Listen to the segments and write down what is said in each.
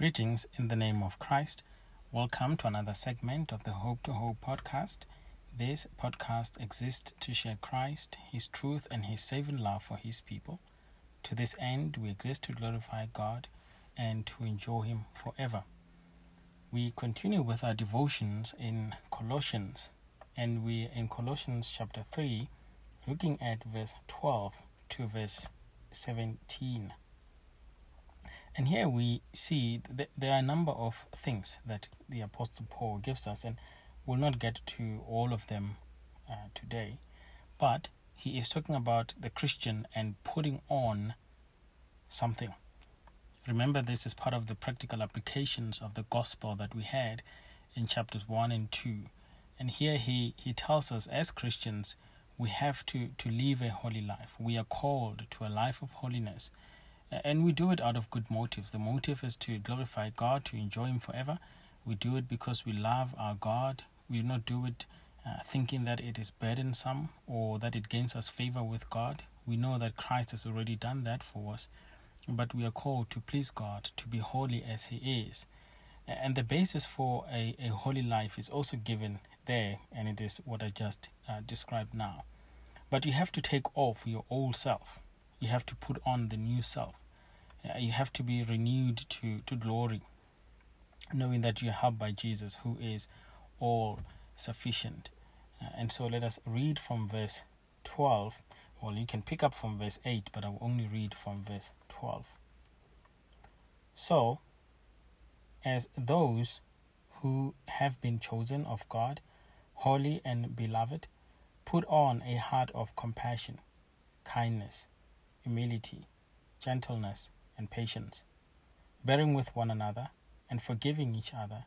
Greetings in the name of Christ. Welcome to another segment of the Hope to Hope podcast. This podcast exists to share Christ, His truth, and His saving love for His people. To this end, we exist to glorify God and to enjoy Him forever. We continue with our devotions in Colossians, and we in Colossians chapter 3, looking at verse 12 to verse 17. And here we see there are a number of things that the Apostle Paul gives us, and we'll not get to all of them uh, today. But he is talking about the Christian and putting on something. Remember, this is part of the practical applications of the gospel that we had in chapters 1 and 2. And here he, he tells us, as Christians, we have to, to live a holy life. We are called to a life of holiness. And we do it out of good motives. The motive is to glorify God, to enjoy Him forever. We do it because we love our God. We do not do it uh, thinking that it is burdensome or that it gains us favor with God. We know that Christ has already done that for us. But we are called to please God, to be holy as He is. And the basis for a, a holy life is also given there, and it is what I just uh, described now. But you have to take off your old self you have to put on the new self. Uh, you have to be renewed to, to glory, knowing that you're helped by Jesus, who is all sufficient. Uh, and so let us read from verse 12. Well, you can pick up from verse 8, but I will only read from verse 12. So, as those who have been chosen of God, holy and beloved, put on a heart of compassion, kindness, humility, gentleness, and patience, bearing with one another and forgiving each other.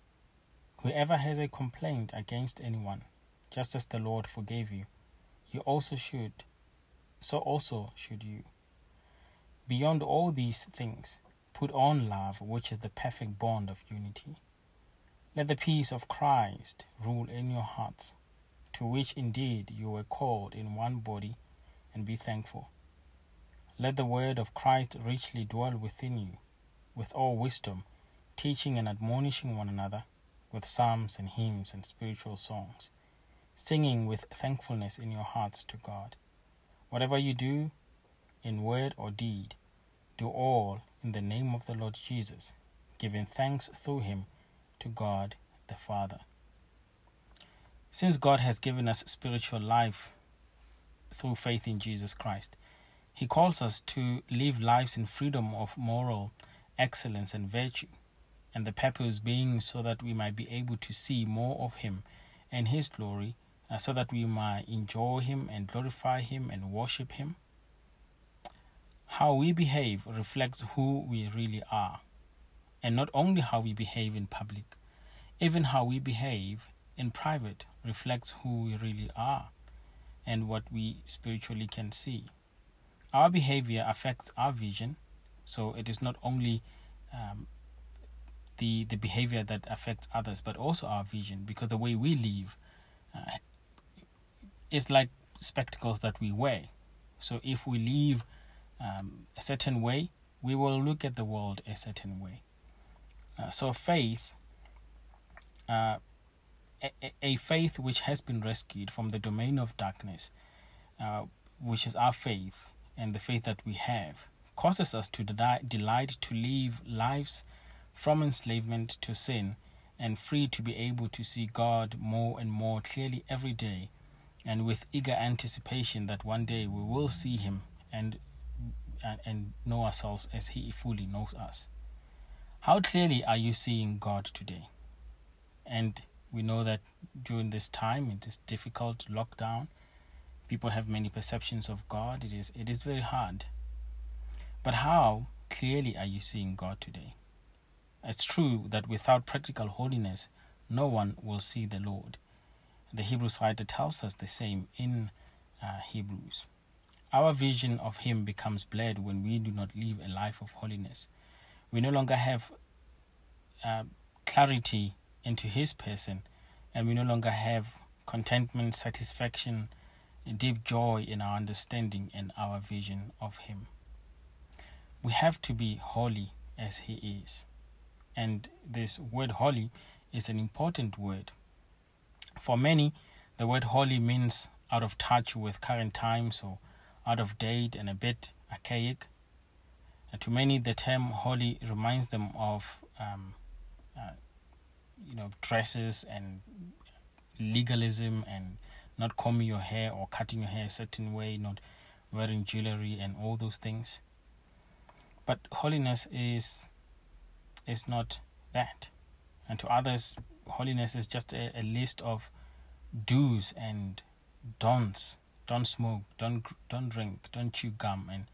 Whoever has a complaint against anyone, just as the Lord forgave you, you also should, so also should you. Beyond all these things, put on love, which is the perfect bond of unity. Let the peace of Christ rule in your hearts, to which indeed you were called in one body, and be thankful. Let the word of Christ richly dwell within you, with all wisdom, teaching and admonishing one another with psalms and hymns and spiritual songs, singing with thankfulness in your hearts to God. Whatever you do, in word or deed, do all in the name of the Lord Jesus, giving thanks through him to God the Father. Since God has given us spiritual life through faith in Jesus Christ, he calls us to live lives in freedom of moral excellence and virtue, and the purpose being so that we might be able to see more of Him and His glory, uh, so that we might enjoy Him and glorify Him and worship Him. How we behave reflects who we really are, and not only how we behave in public, even how we behave in private reflects who we really are and what we spiritually can see. Our behavior affects our vision, so it is not only um, the the behavior that affects others, but also our vision, because the way we live uh, is like spectacles that we wear. So if we live um, a certain way, we will look at the world a certain way. Uh, so faith, uh, a, a, faith which has been rescued from the domain of darkness, uh, which is our faith, and the faith that we have causes us to delight to live lives from enslavement to sin and free to be able to see God more and more clearly every day and with eager anticipation that one day we will see him and and, and know ourselves as he fully knows us. How clearly are you seeing God today? And we know that during this time, in this difficult lockdown, people have many perceptions of God. It is it is very hard. But how clearly are you seeing God today? It's true that without practical holiness, no one will see the Lord. The Hebrews writer tells us the same in uh, Hebrews. Our vision of Him becomes blurred when we do not live a life of holiness. We no longer have uh, clarity into His person, and we no longer have contentment, satisfaction, deep joy in our understanding and our vision of Him. We have to be holy as He is. And this word holy is an important word. For many, the word holy means out of touch with current times or out of date and a bit archaic. And to many, the term holy reminds them of, um, uh, you know, dresses and legalism and not combing your hair or cutting your hair a certain way, not wearing jewelry and all those things. But holiness is is not that. And to others, holiness is just a, a list of do's and don'ts. Don't smoke, don't don't drink, don't chew gum and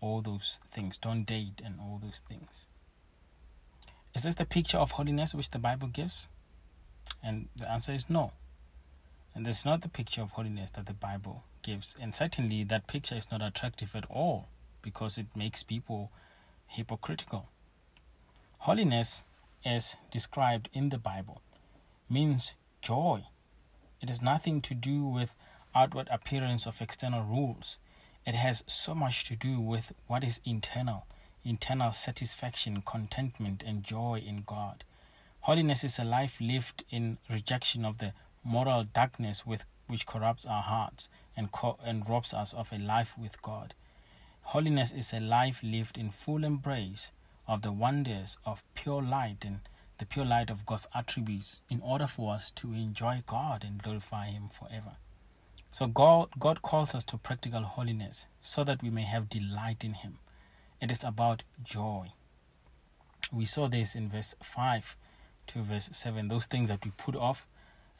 all those things. Don't date and all those things. Is this the picture of holiness which the Bible gives? And the answer is no. And this is not the picture of holiness that the Bible gives. And certainly that picture is not attractive at all because it makes people hypocritical. Holiness, as described in the Bible, means joy. It has nothing to do with outward appearance of external rules. It has so much to do with what is internal internal satisfaction, contentment, and joy in God. Holiness is a life lived in rejection of the moral darkness with which corrupts our hearts and, co- and robs us of a life with God. Holiness is a life lived in full embrace of the wonders of pure light and the pure light of God's attributes in order for us to enjoy God and glorify Him forever. So God, God calls us to practical holiness so that we may have delight in Him. It is about joy. We saw this in verse 5 to verse 7. Those things that we put off,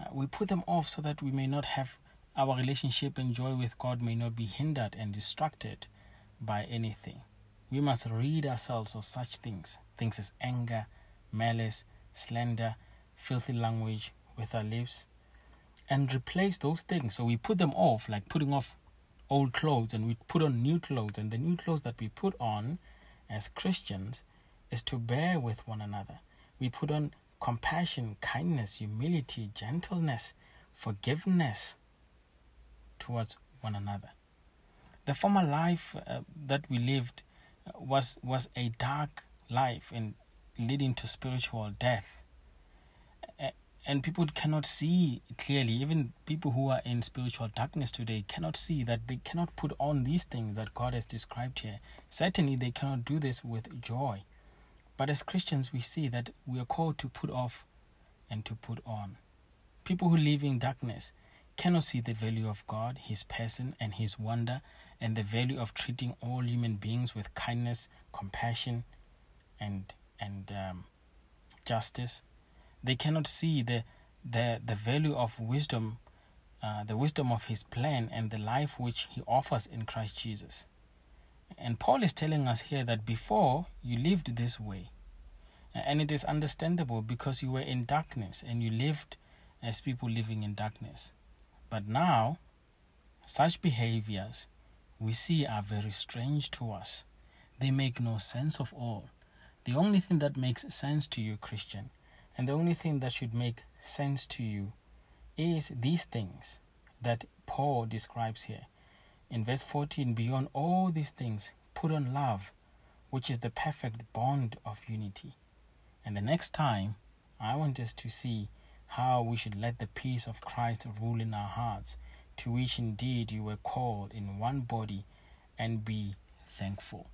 uh, we put them off so that we may not have our relationship and joy with God may not be hindered and distracted by anything. We must rid ourselves of such things, things as anger, malice, slander, filthy language with our lips, and replace those things. So we put them off, like putting off old clothes, and we put on new clothes. And the new clothes that we put on as Christians is to bear with one another. We put on compassion, kindness, humility, gentleness, forgiveness towards one another. The former life uh, that we lived uh, was was a dark life and leading to spiritual death. And people cannot see clearly, even people who are in spiritual darkness today cannot see that they cannot put on these things that God has described here. Certainly, they cannot do this with joy. But as Christians, we see that we are called to put off and to put on. People who live in darkness cannot see the value of God, His person, and His wonder, and the value of treating all human beings with kindness, compassion, and and um, justice. They cannot see the the the value of wisdom, uh, the wisdom of His plan, and the life which He offers in Christ Jesus. And Paul is telling us here that before you lived this way, uh, and it is understandable because you were in darkness and you lived as people living in darkness. But now, such behaviors we see are very strange to us. They make no sense of all. The only thing that makes sense to you, Christian, and the only thing that should make sense to you is these things that Paul describes here. In verse 14, beyond all these things, put on love, which is the perfect bond of unity. And the next time, I want us to see how we should let the peace of Christ rule in our hearts, to which indeed you were called in one body, and be thankful.